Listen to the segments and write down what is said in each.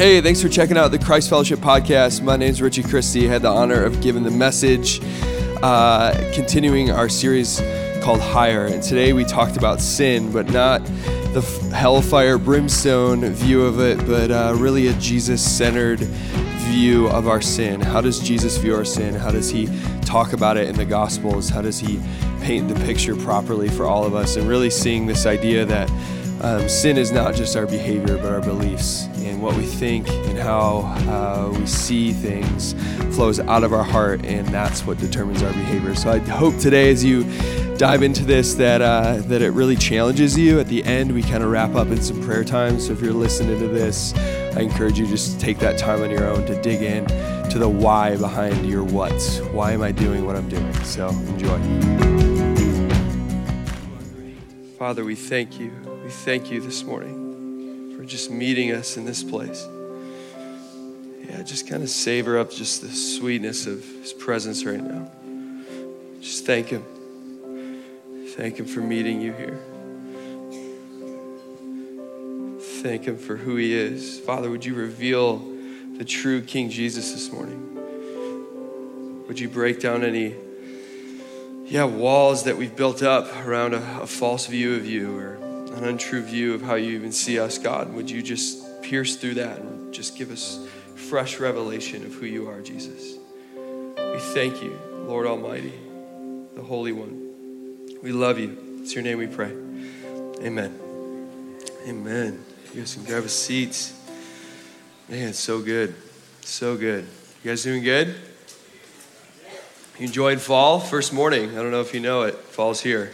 Hey, thanks for checking out the Christ Fellowship podcast. My name is Richie Christie. I had the honor of giving the message, uh, continuing our series called Higher. And today we talked about sin, but not the hellfire brimstone view of it, but uh, really a Jesus centered view of our sin. How does Jesus view our sin? How does he talk about it in the Gospels? How does he paint the picture properly for all of us? And really seeing this idea that um, sin is not just our behavior, but our beliefs what we think and how uh, we see things flows out of our heart, and that's what determines our behavior. So I hope today, as you dive into this, that uh, that it really challenges you. At the end, we kind of wrap up in some prayer time. So if you're listening to this, I encourage you just to take that time on your own to dig in to the why behind your what's. Why am I doing what I'm doing? So enjoy. Father, we thank you. We thank you this morning for just meeting us in this place. Yeah, just kind of savor up just the sweetness of His presence right now. Just thank Him. Thank Him for meeting you here. Thank Him for who He is. Father, would you reveal the true King Jesus this morning? Would you break down any yeah, walls that we've built up around a, a false view of you or an untrue view of how you even see us, God. Would you just pierce through that and just give us fresh revelation of who you are, Jesus? We thank you, Lord Almighty, the Holy One. We love you. It's your name we pray. Amen. Amen. You guys can grab a seat. Man, so good. So good. You guys doing good? You enjoyed fall? First morning. I don't know if you know it. Fall's here.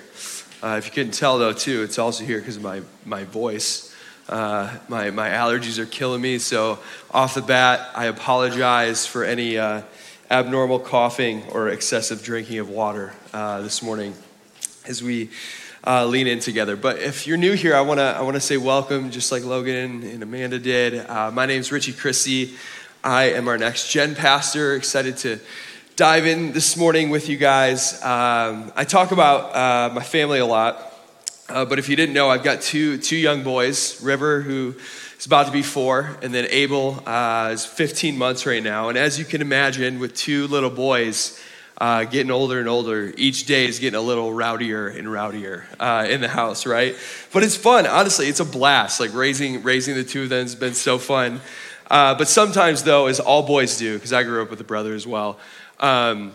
Uh, if you couldn't tell, though, too, it's also here because of my, my voice. Uh, my, my allergies are killing me. So, off the bat, I apologize for any uh, abnormal coughing or excessive drinking of water uh, this morning as we uh, lean in together. But if you're new here, I want to I wanna say welcome, just like Logan and Amanda did. Uh, my is Richie Christie. I am our next gen pastor. Excited to dive in this morning with you guys. Um, I talk about uh, my family a lot, uh, but if you didn't know, I've got two, two young boys River, who is about to be four, and then Abel uh, is 15 months right now. And as you can imagine, with two little boys, uh, getting older and older. Each day is getting a little rowdier and rowdier uh, in the house, right? But it's fun. Honestly, it's a blast. Like raising raising the two of them has been so fun. Uh, but sometimes, though, as all boys do, because I grew up with a brother as well, um,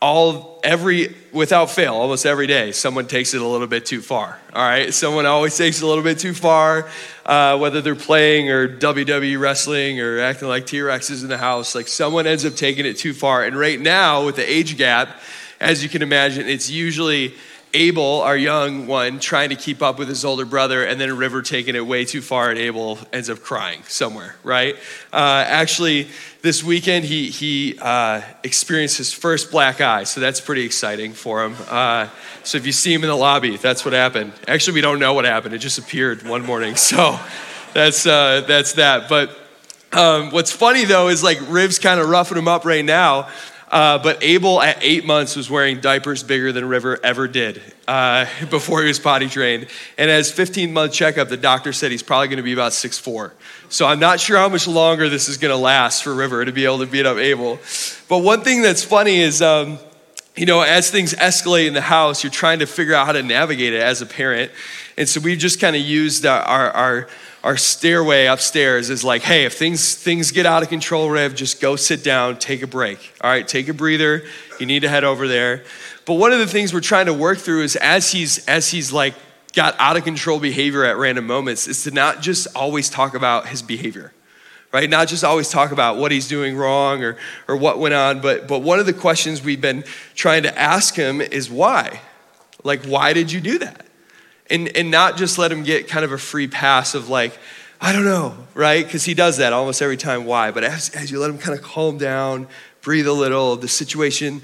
all every without fail almost every day someone takes it a little bit too far all right? Someone always takes it a little bit too far uh, whether they're playing or wwe wrestling or acting like t-rexes in the house like someone ends up taking it too far. And right now with the age gap as you can imagine it's usually Abel, our young one, trying to keep up with his older brother, and then River taking it way too far, and Abel ends up crying somewhere, right? Uh, actually, this weekend he, he uh, experienced his first black eye, so that's pretty exciting for him. Uh, so if you see him in the lobby, that's what happened. Actually, we don't know what happened, it just appeared one morning, so that's, uh, that's that. But um, what's funny though is like Riv's kind of roughing him up right now. Uh, but Abel at eight months was wearing diapers bigger than River ever did uh, before he was potty trained. And as 15 month checkup, the doctor said he's probably going to be about six four. So I'm not sure how much longer this is going to last for River to be able to beat up Abel. But one thing that's funny is, um, you know, as things escalate in the house, you're trying to figure out how to navigate it as a parent. And so we've just kind of used our, our our stairway upstairs is like, hey, if things things get out of control, Riv, just go sit down, take a break. All right, take a breather. You need to head over there. But one of the things we're trying to work through is as he's as he's like got out of control behavior at random moments, is to not just always talk about his behavior. Right? Not just always talk about what he's doing wrong or, or what went on, but, but one of the questions we've been trying to ask him is why? Like, why did you do that? And, and not just let him get kind of a free pass of like, I don't know, right? Because he does that almost every time. Why? But as, as you let him kind of calm down, breathe a little, the situation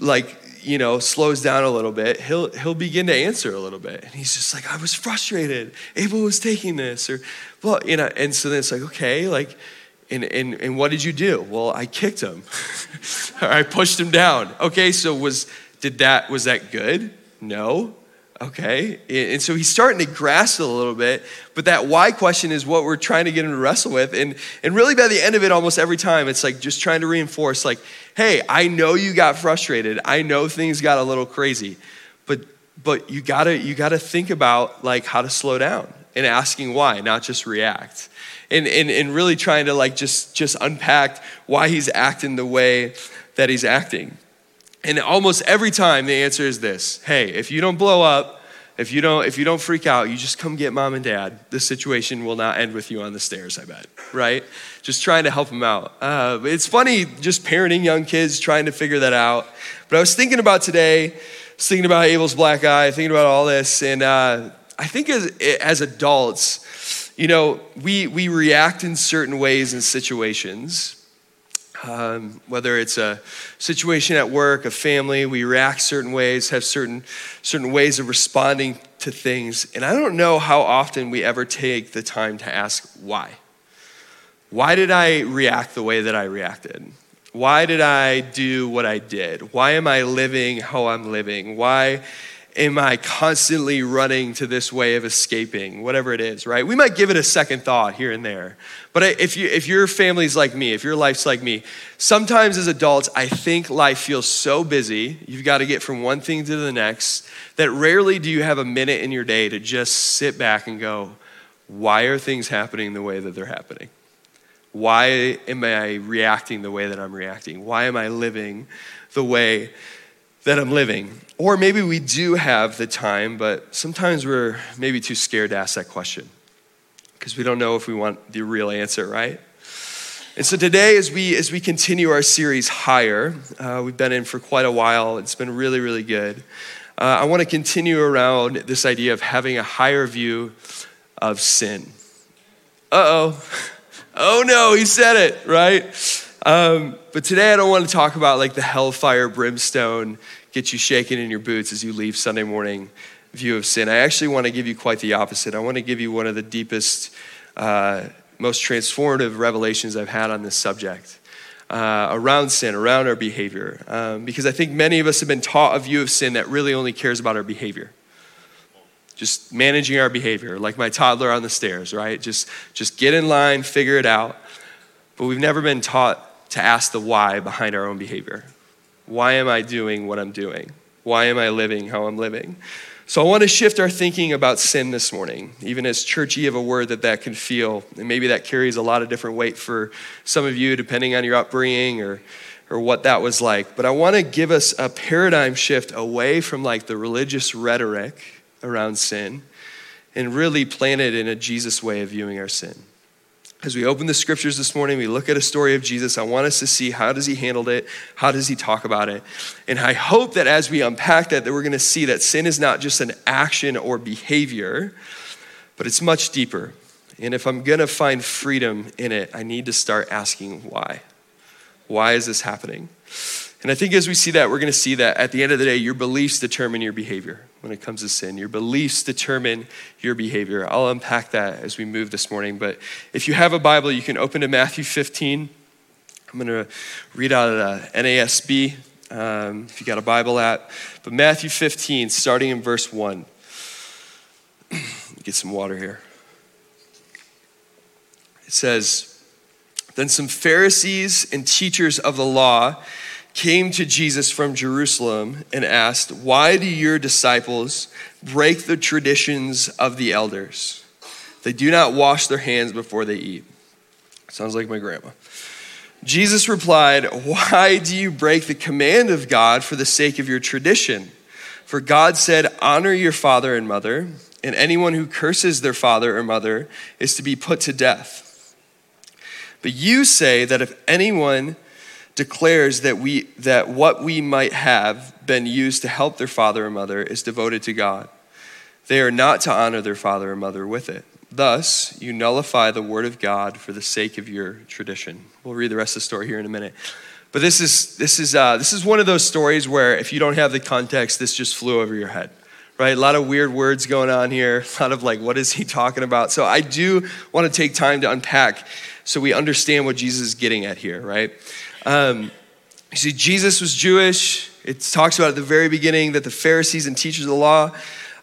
like, you know, slows down a little bit, he'll, he'll begin to answer a little bit. And he's just like, I was frustrated. Abel was taking this. Or, well, you know, and so then it's like, okay, like, and, and, and what did you do? Well, I kicked him. I pushed him down. Okay, so was, did that, was that good? No. Okay? And so he's starting to grasp it a little bit, but that why question is what we're trying to get him to wrestle with. And, and really, by the end of it, almost every time, it's like just trying to reinforce, like, hey, I know you got frustrated. I know things got a little crazy, but but you gotta you gotta think about like how to slow down and asking why, not just react. And, and, and really trying to like just just unpack why he's acting the way that he's acting. And almost every time the answer is this hey, if you don't blow up, if you don't if you don't freak out you just come get mom and dad. This situation will not end with you on the stairs i bet right? Just trying to help them out. Uh, it's funny just parenting young kids trying to figure that out. But i was thinking about today was thinking about abel's black eye thinking about all this and uh, i think as, as adults you know we we react in certain ways in situations um, whether it's a situation at work, a family, we react certain ways, have certain, certain ways of responding to things. And I don't know how often we ever take the time to ask why. Why did I react the way that I reacted? Why did I do what I did? Why am I living how I'm living? Why am I constantly running to this way of escaping, whatever it is, right? We might give it a second thought here and there. But if, you, if your family's like me, if your life's like me, sometimes as adults, I think life feels so busy, you've got to get from one thing to the next, that rarely do you have a minute in your day to just sit back and go, why are things happening the way that they're happening? Why am I reacting the way that I'm reacting? Why am I living the way that I'm living? Or maybe we do have the time, but sometimes we're maybe too scared to ask that question because we don't know if we want the real answer, right? And so today, as we as we continue our series higher, uh, we've been in for quite a while. It's been really, really good. Uh, I want to continue around this idea of having a higher view of sin. Uh oh, oh no, he said it right. Um, but today, I don't want to talk about like the hellfire brimstone get you shaking in your boots as you leave Sunday morning view of sin. I actually want to give you quite the opposite. I want to give you one of the deepest, uh, most transformative revelations I've had on this subject. Uh, around sin, around our behavior. Um, because I think many of us have been taught a view of sin that really only cares about our behavior. Just managing our behavior, like my toddler on the stairs, right? Just, just get in line, figure it out. But we've never been taught to ask the why behind our own behavior. Why am I doing what I'm doing? Why am I living how I'm living? So I want to shift our thinking about sin this morning, even as churchy of a word that that can feel. And maybe that carries a lot of different weight for some of you, depending on your upbringing or, or what that was like. But I want to give us a paradigm shift away from like the religious rhetoric around sin and really plant it in a Jesus way of viewing our sin as we open the scriptures this morning we look at a story of jesus. I want us to see how does he handle it? How does he talk about it? And i hope that as we unpack that that we're going to see that sin is not just an action or behavior but it's much deeper. And if i'm going to find freedom in it i need to start asking why. Why is this happening? And I think as we see that, we're going to see that at the end of the day, your beliefs determine your behavior when it comes to sin. Your beliefs determine your behavior. I'll unpack that as we move this morning. But if you have a Bible, you can open to Matthew 15. I'm going to read out of the NASB um, if you got a Bible app. But Matthew 15, starting in verse 1. Get some water here. It says, Then some Pharisees and teachers of the law came to Jesus from Jerusalem and asked, Why do your disciples break the traditions of the elders? They do not wash their hands before they eat. Sounds like my grandma. Jesus replied, Why do you break the command of God for the sake of your tradition? For God said, Honor your father and mother, and anyone who curses their father or mother is to be put to death. But you say that if anyone declares that, we, that what we might have been used to help their father or mother is devoted to God. They are not to honor their father or mother with it. Thus, you nullify the word of God for the sake of your tradition. We'll read the rest of the story here in a minute. But this is, this is, uh, this is one of those stories where if you don't have the context, this just flew over your head right? A lot of weird words going on here, a lot of like, what is he talking about? So I do want to take time to unpack so we understand what Jesus is getting at here, right? Um, you see, Jesus was Jewish. It talks about at the very beginning that the Pharisees and teachers of the law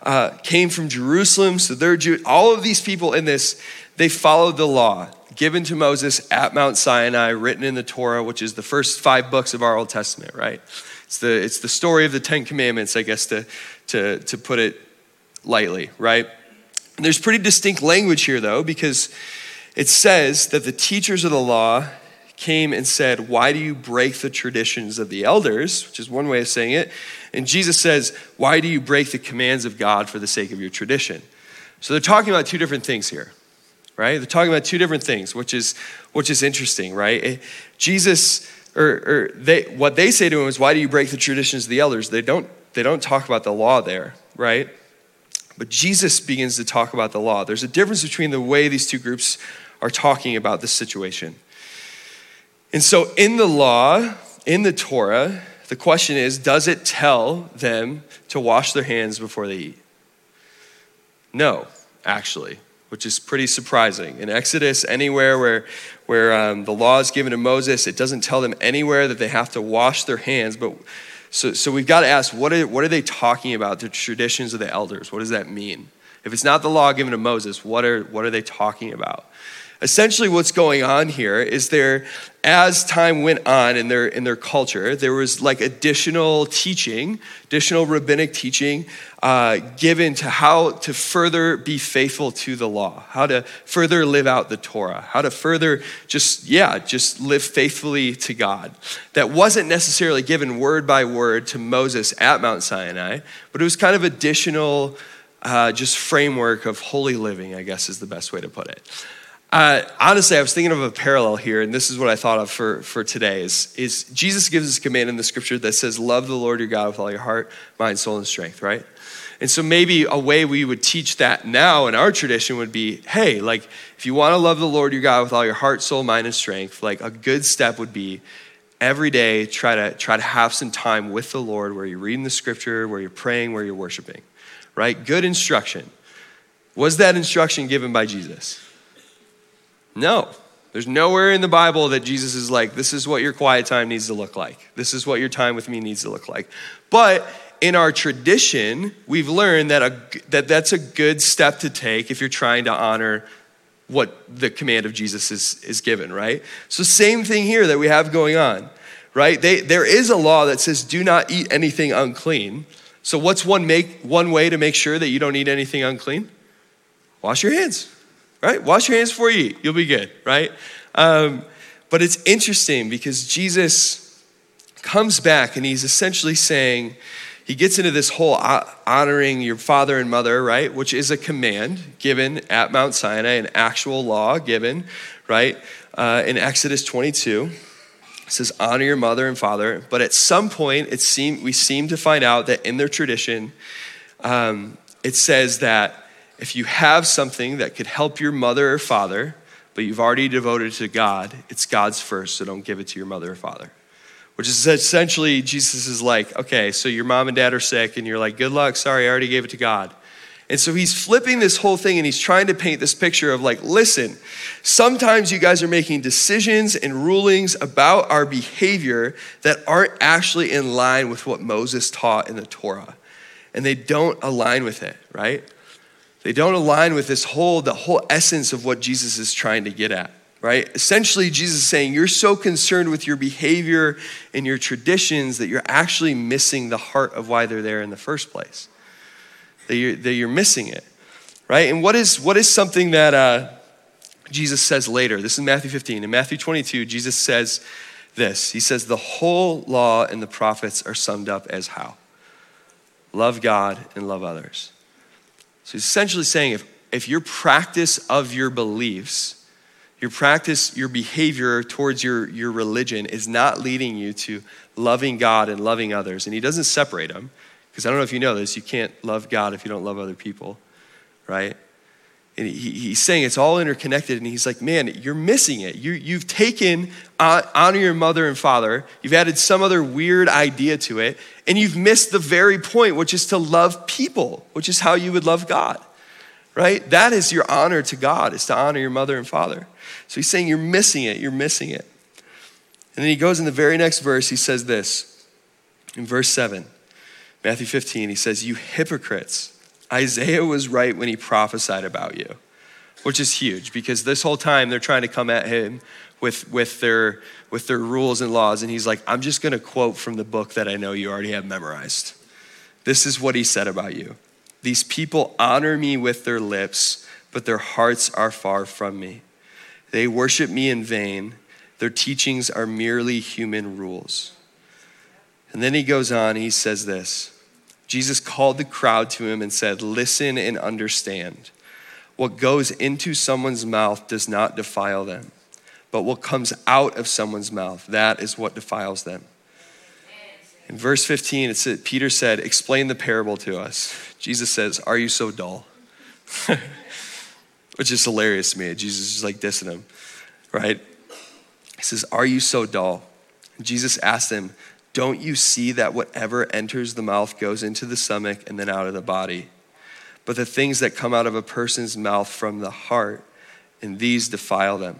uh, came from Jerusalem, so they're Jew. All of these people in this, they followed the law given to Moses at Mount Sinai, written in the Torah, which is the first five books of our Old Testament, right? It's the, it's the story of the Ten Commandments, I guess, to, to, to put it lightly, right? And there's pretty distinct language here, though, because it says that the teachers of the law came and said, Why do you break the traditions of the elders? Which is one way of saying it. And Jesus says, Why do you break the commands of God for the sake of your tradition? So they're talking about two different things here, right? They're talking about two different things, which is which is interesting, right? Jesus, or, or they, what they say to him is, Why do you break the traditions of the elders? They don't, they don't talk about the law there, right? But Jesus begins to talk about the law. There's a difference between the way these two groups are talking about this situation. And so, in the law, in the Torah, the question is does it tell them to wash their hands before they eat? No, actually, which is pretty surprising. In Exodus, anywhere where, where um, the law is given to Moses, it doesn't tell them anywhere that they have to wash their hands. But so, so we've got to ask what are, what are they talking about, the traditions of the elders? What does that mean? If it's not the law given to Moses, what are, what are they talking about? Essentially what's going on here is there as time went on in their in their culture there was like additional teaching additional rabbinic teaching uh, given to how to further be faithful to the law how to further live out the torah how to further just yeah just live faithfully to god. That wasn't necessarily given word by word to moses at mount sinai but it was kind of additional uh, just framework of holy living i guess is the best way to put it uh, honestly, I was thinking of a parallel here, and this is what I thought of for, for today is, is Jesus gives us a command in the scripture that says, Love the Lord your God with all your heart, mind, soul, and strength, right? And so maybe a way we would teach that now in our tradition would be, hey, like if you want to love the Lord your God with all your heart, soul, mind, and strength, like a good step would be every day try to try to have some time with the Lord where you're reading the scripture, where you're praying, where you're worshiping. Right? Good instruction. Was that instruction given by Jesus? No. There's nowhere in the Bible that Jesus is like, this is what your quiet time needs to look like. This is what your time with me needs to look like. But in our tradition, we've learned that, a, that that's a good step to take if you're trying to honor what the command of Jesus is, is given, right? So, same thing here that we have going on, right? They, there is a law that says, do not eat anything unclean. So, what's one, make, one way to make sure that you don't eat anything unclean? Wash your hands right? Wash your hands before you eat. You'll be good, right? Um, but it's interesting because Jesus comes back and he's essentially saying, he gets into this whole honoring your father and mother, right? Which is a command given at Mount Sinai, an actual law given, right? Uh, in Exodus 22. It says, honor your mother and father. But at some point, it seem, we seem to find out that in their tradition, um, it says that if you have something that could help your mother or father, but you've already devoted to God, it's God's first, so don't give it to your mother or father. Which is essentially, Jesus is like, okay, so your mom and dad are sick, and you're like, good luck, sorry, I already gave it to God. And so he's flipping this whole thing and he's trying to paint this picture of like, listen, sometimes you guys are making decisions and rulings about our behavior that aren't actually in line with what Moses taught in the Torah. And they don't align with it, right? They don't align with this whole, the whole essence of what Jesus is trying to get at, right? Essentially, Jesus is saying, You're so concerned with your behavior and your traditions that you're actually missing the heart of why they're there in the first place. That you're, that you're missing it, right? And what is, what is something that uh, Jesus says later? This is Matthew 15. In Matthew 22, Jesus says this He says, The whole law and the prophets are summed up as how? Love God and love others. So he's essentially saying if, if your practice of your beliefs, your practice, your behavior towards your, your religion is not leading you to loving God and loving others, and he doesn't separate them, because I don't know if you know this, you can't love God if you don't love other people, right? And he, he's saying it's all interconnected, and he's like, man, you're missing it. You, you've taken uh, honor your mother and father, you've added some other weird idea to it, and you've missed the very point, which is to love people, which is how you would love God, right? That is your honor to God, is to honor your mother and father. So he's saying you're missing it, you're missing it. And then he goes in the very next verse, he says this in verse 7, Matthew 15, he says, You hypocrites. Isaiah was right when he prophesied about you, which is huge because this whole time they're trying to come at him with, with, their, with their rules and laws. And he's like, I'm just going to quote from the book that I know you already have memorized. This is what he said about you These people honor me with their lips, but their hearts are far from me. They worship me in vain. Their teachings are merely human rules. And then he goes on, he says this Jesus called the crowd to him and said, Listen and understand. What goes into someone's mouth does not defile them, but what comes out of someone's mouth, that is what defiles them. In verse 15, it said, Peter said, Explain the parable to us. Jesus says, Are you so dull? Which is hilarious to me. Jesus is like dissing him, right? He says, Are you so dull? Jesus asked him, Don't you see that whatever enters the mouth goes into the stomach and then out of the body? But the things that come out of a person's mouth from the heart, and these defile them.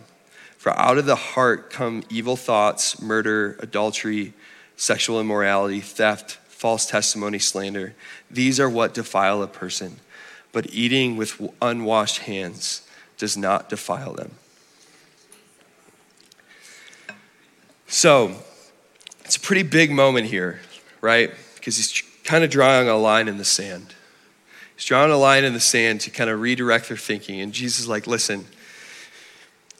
For out of the heart come evil thoughts, murder, adultery sexual immorality, theft, false testimony, slander. These are what defile a person. But eating with unwashed hands does not defile them. So, it's a pretty big moment here, right? Because he's kind of drawing a line in the sand. He's drawing a line in the sand to kind of redirect their thinking. And Jesus is like, listen,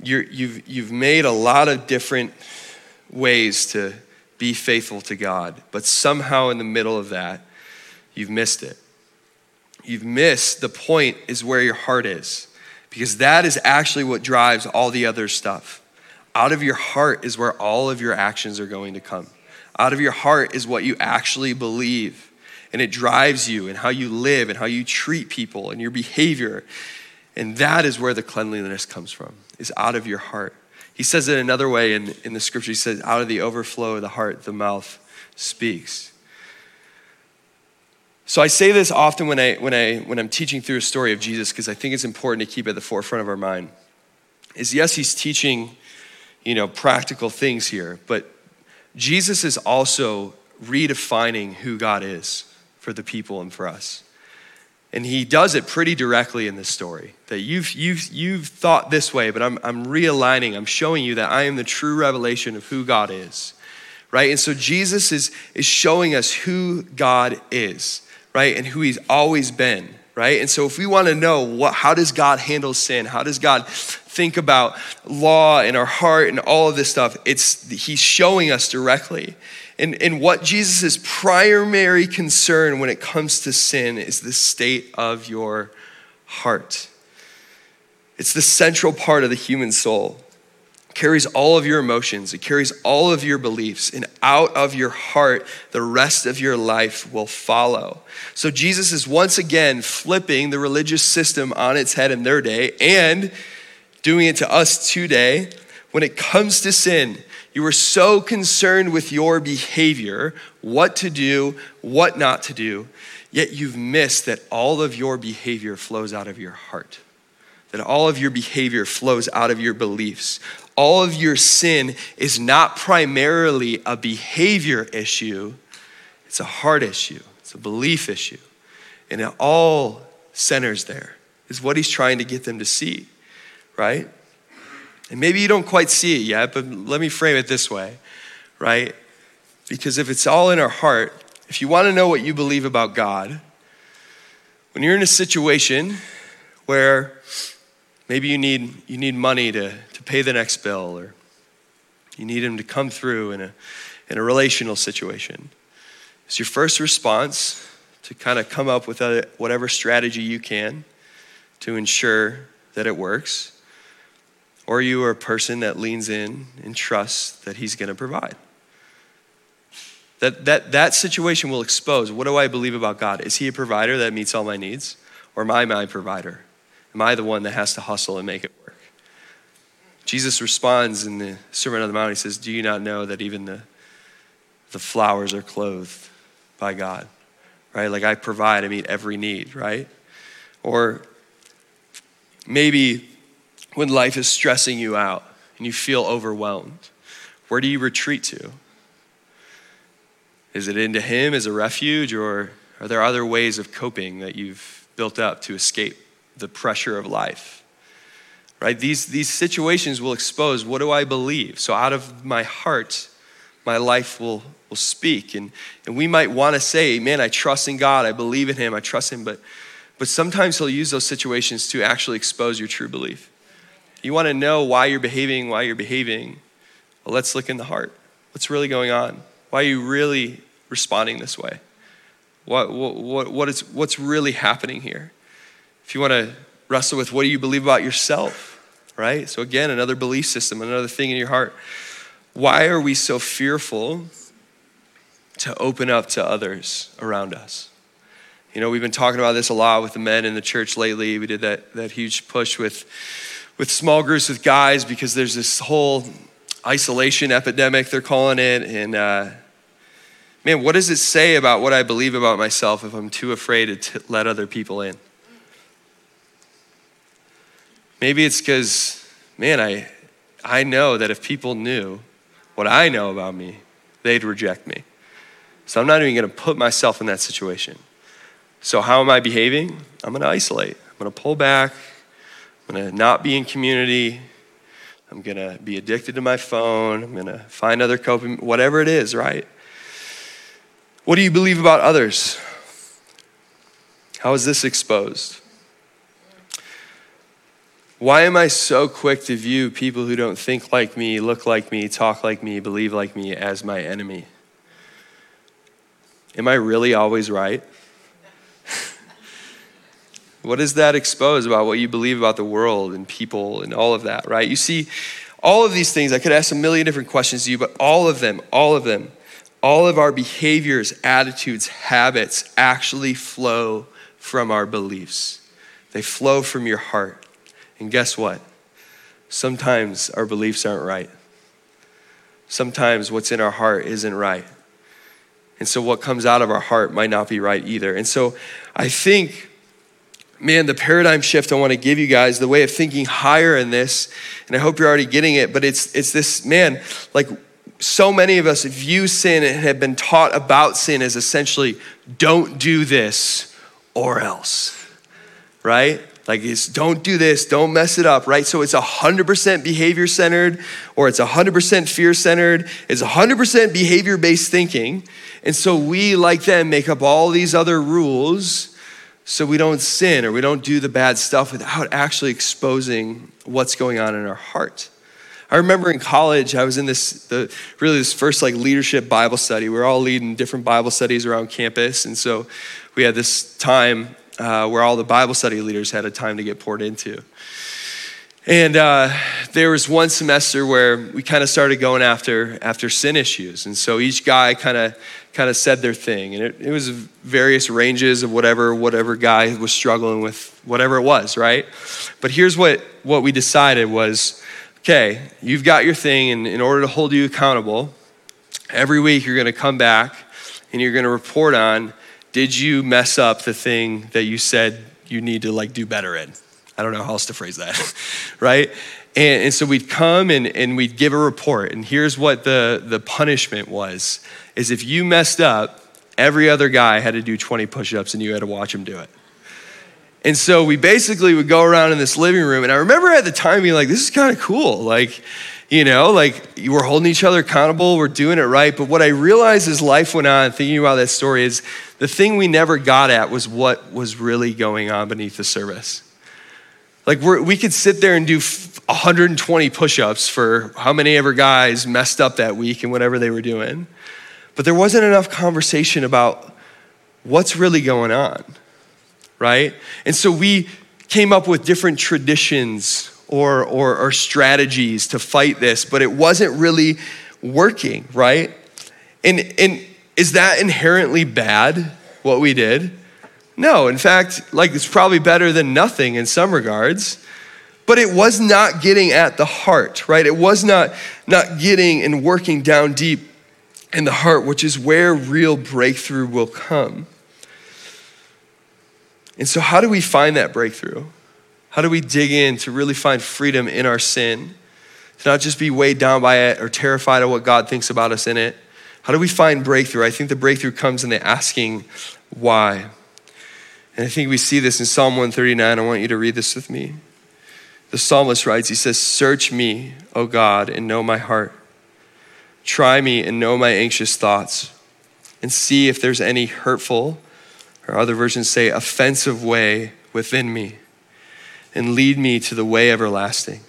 you have you've, you've made a lot of different ways to be faithful to God. But somehow in the middle of that, you've missed it. You've missed the point is where your heart is, because that is actually what drives all the other stuff. Out of your heart is where all of your actions are going to come. Out of your heart is what you actually believe. And it drives you and how you live and how you treat people and your behavior. And that is where the cleanliness comes from, is out of your heart. He says it another way in, in the scripture. He says, out of the overflow of the heart, the mouth speaks. So I say this often when, I, when, I, when I'm teaching through a story of Jesus because I think it's important to keep at the forefront of our mind. Is yes, he's teaching, you know, practical things here, but Jesus is also redefining who God is for the people and for us. And he does it pretty directly in this story that you've, you've, you've thought this way, but I'm, I'm realigning, I'm showing you that I am the true revelation of who God is, right? And so Jesus is, is showing us who God is, right? And who he's always been, right? And so if we want to know what, how does God handle sin? How does God think about law and our heart and all of this stuff? It's, he's showing us directly. And, and what Jesus' primary concern when it comes to sin is the state of your heart. It's the central part of the human soul. Carries all of your emotions, it carries all of your beliefs, and out of your heart, the rest of your life will follow. So Jesus is once again flipping the religious system on its head in their day and doing it to us today. When it comes to sin, you are so concerned with your behavior, what to do, what not to do, yet you've missed that all of your behavior flows out of your heart. That all of your behavior flows out of your beliefs. All of your sin is not primarily a behavior issue, it's a heart issue, it's a belief issue. And it all centers there, is what he's trying to get them to see, right? And maybe you don't quite see it yet, but let me frame it this way, right? Because if it's all in our heart, if you want to know what you believe about God, when you're in a situation where maybe you need, you need money to, to pay the next bill or you need him to come through in a, in a relational situation, it's your first response to kind of come up with a, whatever strategy you can to ensure that it works or you are a person that leans in and trusts that He's going to provide. That, that, that situation will expose what do I believe about God? Is He a provider that meets all my needs? Or am I my provider? Am I the one that has to hustle and make it work? Jesus responds in the Sermon on the Mount. He says, Do you not know that even the, the flowers are clothed by God? Right? Like I provide, I meet every need, right? Or maybe when life is stressing you out and you feel overwhelmed? Where do you retreat to? Is it into Him as a refuge, or are there other ways of coping that you've built up to escape the pressure of life. Right? These, these situations will expose what do I believe? So out of my heart, my life will, will speak. And, and we might want to say, man, I trust in God, I believe in Him, I trust Him, but, but sometimes He'll use those situations to actually expose your true belief. You want to know why you're behaving, why you're behaving. Well, let's look in the heart. What's really going on? Why are you really responding this way? What, what, what is, what's really happening here? If you want to wrestle with what do you believe about yourself, right? So, again, another belief system, another thing in your heart. Why are we so fearful to open up to others around us? You know, we've been talking about this a lot with the men in the church lately. We did that, that huge push with, with small groups with guys because there's this whole isolation epidemic, they're calling it. And uh, man, what does it say about what I believe about myself if I'm too afraid to t- let other people in? Maybe it's because, man, I, I know that if people knew what I know about me, they'd reject me. So I'm not even going to put myself in that situation. So, how am I behaving? I'm going to isolate. I'm going to pull back. I'm going to not be in community. I'm going to be addicted to my phone. I'm going to find other coping, whatever it is, right? What do you believe about others? How is this exposed? Why am I so quick to view people who don't think like me, look like me, talk like me, believe like me as my enemy? Am I really always right? what does that expose about what you believe about the world and people and all of that, right? You see, all of these things, I could ask a million different questions to you, but all of them, all of them, all of our behaviors, attitudes, habits actually flow from our beliefs. They flow from your heart. And guess what? Sometimes our beliefs aren't right. Sometimes what's in our heart isn't right. And so what comes out of our heart might not be right either. And so I think, man, the paradigm shift I want to give you guys, the way of thinking higher in this, and I hope you're already getting it, but it's it's this, man, like so many of us view sin and have been taught about sin as essentially don't do this or else. Right? Like it's don't do this, don't mess it up, right? So it's 100% behavior centered or it's 100% fear centered. It's 100% behavior based thinking. And so we, like them, make up all these other rules so we don't sin or we don't do the bad stuff without actually exposing what's going on in our heart. I remember in college, I was in this, the, really this first like leadership Bible study. We are all leading different Bible studies around campus. And so we had this time uh, where all the Bible study leaders had a time to get poured into. And uh, there was one semester where we kind of started going after after sin issues, and so each guy kind of kind of said their thing, and it, it was various ranges of whatever whatever guy was struggling with whatever it was, right? But here's what what we decided was, okay, you've got your thing, and in order to hold you accountable, every week you're going to come back and you're going to report on did you mess up the thing that you said you need to like do better in? I don't know how else to phrase that, right? And, and, so we'd come and, and we'd give a report. And here's what the, the punishment was is if you messed up, every other guy had to do 20 push-ups and you had to watch him do it. And so we basically would go around in this living room. And I remember at the time being like, this is kind of cool. Like, you know, like we're holding each other accountable, we're doing it right. But what I realized as life went on, thinking about that story, is the thing we never got at was what was really going on beneath the surface. Like we could sit there and do 120 push-ups for how many ever guys messed up that week and whatever they were doing, but there wasn't enough conversation about what's really going on, right? And so we came up with different traditions or, or, or strategies to fight this, but it wasn't really working, right? And, and is that inherently bad, what we did? No, in fact, like it's probably better than nothing in some regards. But it was not getting at the heart, right? It was not, not getting and working down deep in the heart, which is where real breakthrough will come. And so, how do we find that breakthrough? How do we dig in to really find freedom in our sin? To not just be weighed down by it or terrified of what God thinks about us in it. How do we find breakthrough? I think the breakthrough comes in the asking why. And I think we see this in Psalm 139. I want you to read this with me. The psalmist writes, he says, Search me, O God, and know my heart. Try me and know my anxious thoughts, and see if there's any hurtful, or other versions say, offensive way within me, and lead me to the way everlasting.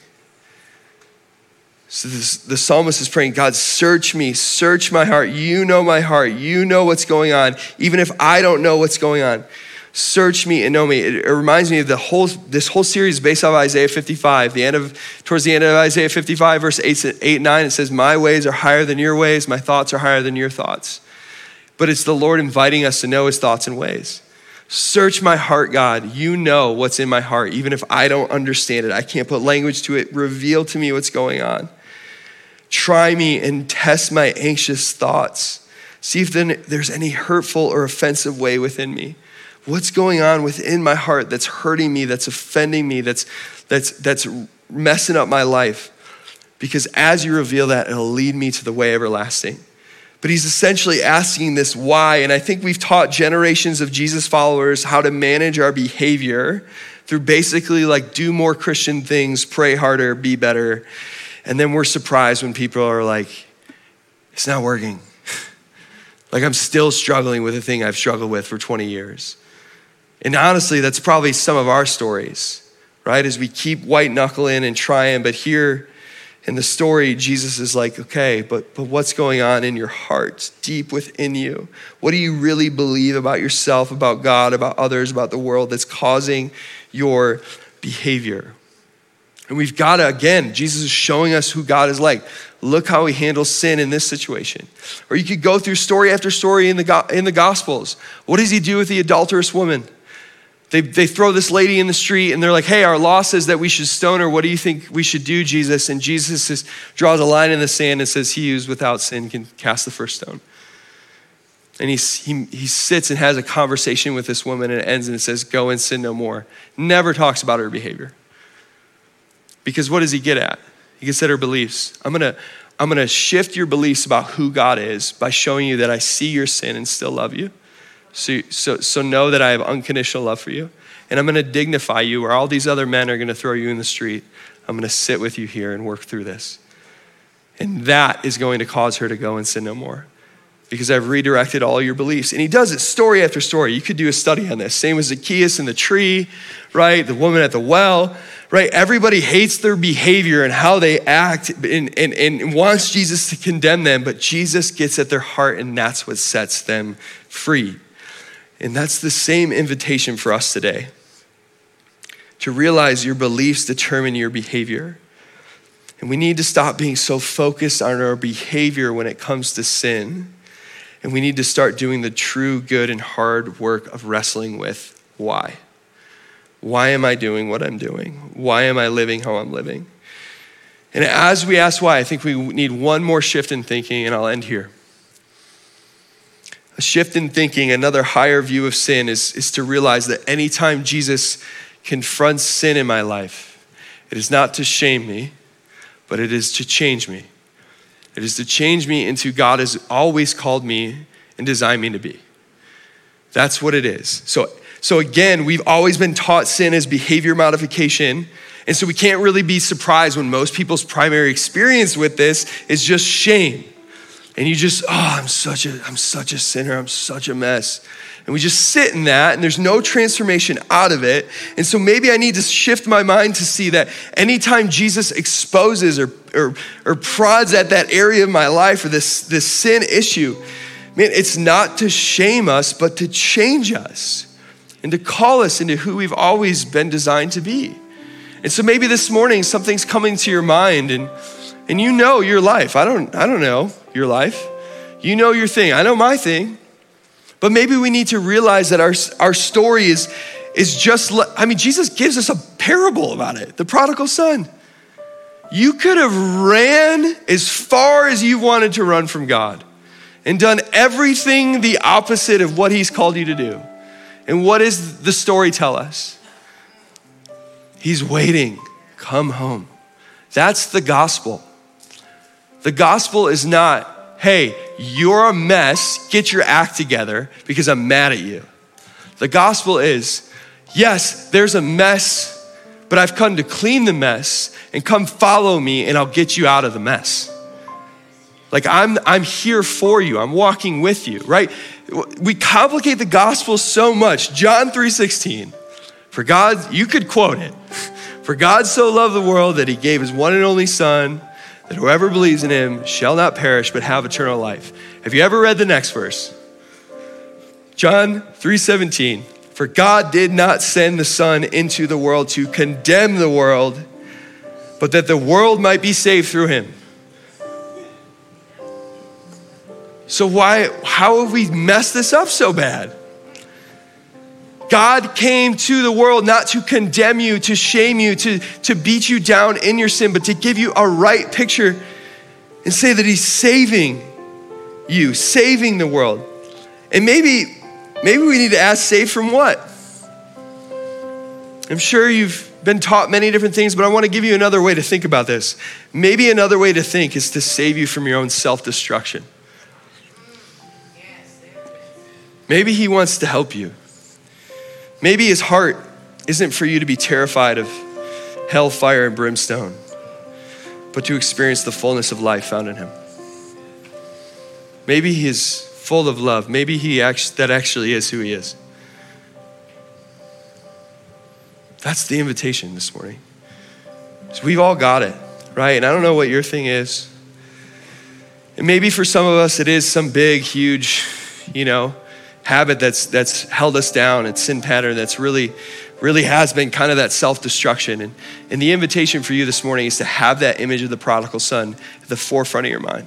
So this, the psalmist is praying, God, search me, search my heart. You know my heart. You know what's going on, even if I don't know what's going on search me and know me. It, it, reminds me of the whole, this whole series based off Isaiah 55. The end of, towards the end of Isaiah 55, verse 8, 8 9, it says, My ways are higher than your ways, my thoughts are higher than your thoughts. But it's the Lord inviting us to know his thoughts and ways. Search my heart, God. You know what's in my heart, even if I don't understand it. I can't put language to it. Reveal to me what's going on. Try me and test my anxious thoughts. See if then there's any hurtful or offensive way within me what's going on within my heart that's hurting me, that's offending me, that's, that's, that's messing up my life. Because as you reveal that, it'll lead me to the way everlasting. But he's essentially asking this why. And I think we've taught generations of Jesus followers how to manage our behavior through basically like do more Christian things, pray harder, be better. And then we're surprised when people are like, it's not working. like I'm still struggling with a thing I've struggled with for 20 years. And honestly, that's probably some of our stories, right? As we keep white knuckling and trying, but here in the story, Jesus is like, okay, but, but what's going on in your heart, deep within you? What do you really believe about yourself, about God, about others, about the world that's causing your behavior? And we've got to, again, Jesus is showing us who God is like. Look how he handles sin in this situation. Or you could go through story after story in the, in the Gospels. What does he do with the adulterous woman? They, they throw this lady in the street and they're like, hey, our law says that we should stone her. What do you think we should do, Jesus? And Jesus just draws a line in the sand and says, he who's without sin can cast the first stone. And he, he, he sits and has a conversation with this woman and it ends and it says, go and sin no more. Never talks about her behavior. Because what does he get at? He gets at her beliefs. I'm gonna, I'm gonna shift your beliefs about who God is by showing you that I see your sin and still love you. So, so, so know that I have unconditional love for you. And I'm going to dignify you where all these other men are going to throw you in the street. I'm going to sit with you here and work through this. And that is going to cause her to go and sin no more because I've redirected all your beliefs. And he does it story after story. You could do a study on this. Same as Zacchaeus in the tree, right? The woman at the well, right? Everybody hates their behavior and how they act and, and, and wants Jesus to condemn them, but Jesus gets at their heart and that's what sets them free. And that's the same invitation for us today to realize your beliefs determine your behavior. And we need to stop being so focused on our behavior when it comes to sin. And we need to start doing the true, good, and hard work of wrestling with why. Why am I doing what I'm doing? Why am I living how I'm living? And as we ask why, I think we need one more shift in thinking, and I'll end here a shift in thinking, another higher view of sin is, is to realize that anytime Jesus confronts sin in my life, it is not to shame me, but it is to change me. It is to change me into God has always called me and designed me to be. That's what it is. So, so again, we've always been taught sin as behavior modification. And so we can't really be surprised when most people's primary experience with this is just shame and you just, oh, I'm such a, I'm such a sinner, I'm such a mess. And we just sit in that, and there's no transformation out of it. And so maybe I need to shift my mind to see that anytime Jesus exposes or, or, or prods at that area of my life or this, this sin issue, man, it's not to shame us, but to change us and to call us into who we've always been designed to be. And so maybe this morning something's coming to your mind and and you know your life. I don't, I don't know your life. You know your thing. I know my thing. But maybe we need to realize that our, our story is, is just, I mean, Jesus gives us a parable about it the prodigal son. You could have ran as far as you wanted to run from God and done everything the opposite of what He's called you to do. And what does the story tell us? He's waiting. Come home. That's the gospel. The gospel is not, hey, you're a mess, get your act together because I'm mad at you. The gospel is yes, there's a mess, but I've come to clean the mess and come follow me and I'll get you out of the mess. Like I'm, I'm here for you. I'm walking with you, right? We complicate the gospel so much. John 3:16. For God, you could quote it. For God so loved the world that he gave his one and only son that whoever believes in him shall not perish but have eternal life. Have you ever read the next verse? John 3:17. For God did not send the son into the world to condemn the world, but that the world might be saved through him. So why how have we messed this up so bad? God came to the world not to condemn you, to shame you, to, to beat you down in your sin, but to give you a right picture and say that He's saving you, saving the world. And maybe, maybe we need to ask, save from what? I'm sure you've been taught many different things, but I want to give you another way to think about this. Maybe another way to think is to save you from your own self destruction. Maybe He wants to help you. Maybe his heart isn't for you to be terrified of hell, fire, and brimstone, but to experience the fullness of life found in him. Maybe he is full of love. Maybe he that actually is who he is. That's the invitation this morning. So we've all got it, right? And I don't know what your thing is. And maybe for some of us, it is some big, huge, you know, habit that's that's held us down, it's sin pattern that's really, really has been kind of that self-destruction. And, and the invitation for you this morning is to have that image of the prodigal son at the forefront of your mind.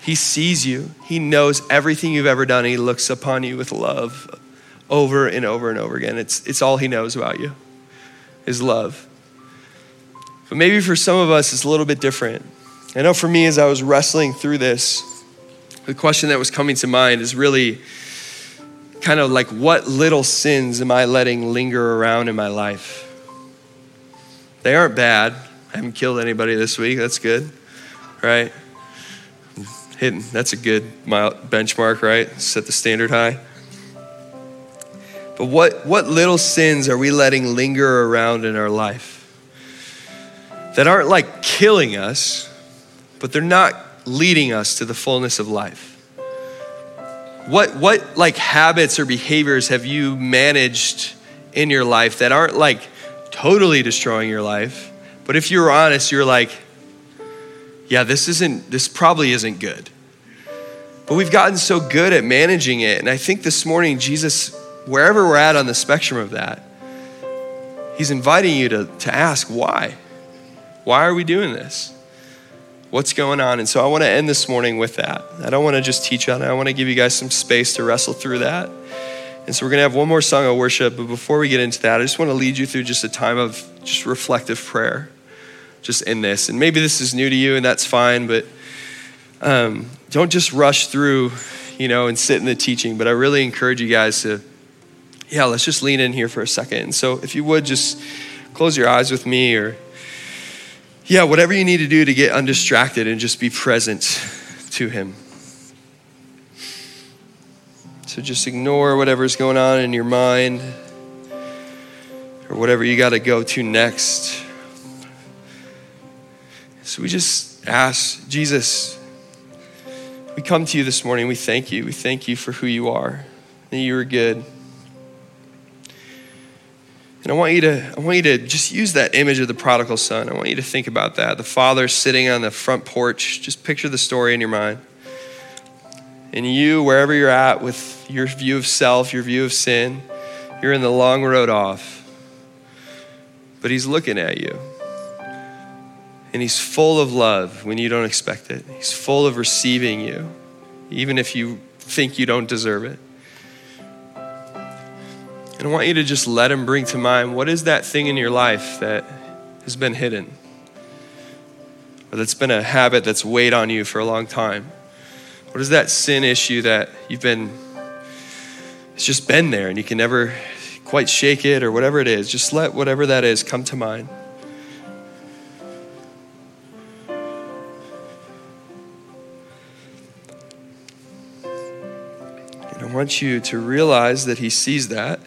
He sees you, he knows everything you've ever done, he looks upon you with love over and over and over again. It's, it's all he knows about you, is love. But maybe for some of us, it's a little bit different. I know for me, as I was wrestling through this, the question that was coming to mind is really kind of like what little sins am I letting linger around in my life? They aren't bad. I haven't killed anybody this week. That's good, right? Hitting, that's a good benchmark, right? Set the standard high. But what, what little sins are we letting linger around in our life that aren't like killing us, but they're not leading us to the fullness of life? What, what like habits or behaviors have you managed in your life that aren't like totally destroying your life, but if you're honest, you're like, yeah, this isn't, this probably isn't good. But we've gotten so good at managing it. And I think this morning, Jesus, wherever we're at on the spectrum of that, He's inviting you to, to ask why. Why are we doing this? What's going on. And so I want to end this morning with that. I don't want to just teach on it, I want to give you guys some space to wrestle through that. And so we're going to have one more song of worship. But before we get into that, I just want to lead you through just a time of just reflective prayer, just in this. And maybe this is new to you, and that's fine, but um, don't just rush through, you know, and sit in the teaching. But I really encourage you guys to, yeah, let's just lean in here for a second. And so if you would just close your eyes with me or yeah, whatever you need to do to get undistracted and just be present to Him. So just ignore whatever's going on in your mind or whatever you got to go to next. So we just ask, Jesus, we come to you this morning. We thank you. We thank you for who you are, that you are good. And I want you to, I want you to just use that image of the prodigal son. I want you to think about that. The father sitting on the front porch. Just picture the story in your mind. And you, wherever you're at with your view of self, your view of sin, you're in the long road off. But he's looking at you. And he's full of love when you don't expect it. He's full of receiving you, even if you think you don't deserve it. And I want you to just let Him bring to mind what is that thing in your life that has been hidden, or that's been a habit that's weighed on you for a long time? What is that sin issue that you've been, it's just been there and you can never quite shake it or whatever it is? Just let whatever that is come to mind. And I want you to realize that He sees that.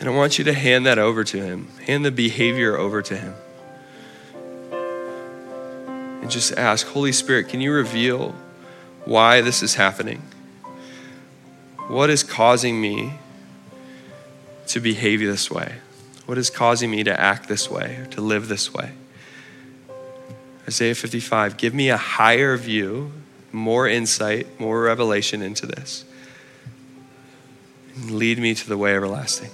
And I want you to hand that over to Him, hand the behavior over to Him. And just ask, Holy Spirit, can you reveal why this is happening? What is causing me to behave this way? What is causing me to act this way, to live this way? Isaiah 55, give me a higher view, more insight, more revelation into this. And lead me to the way everlasting.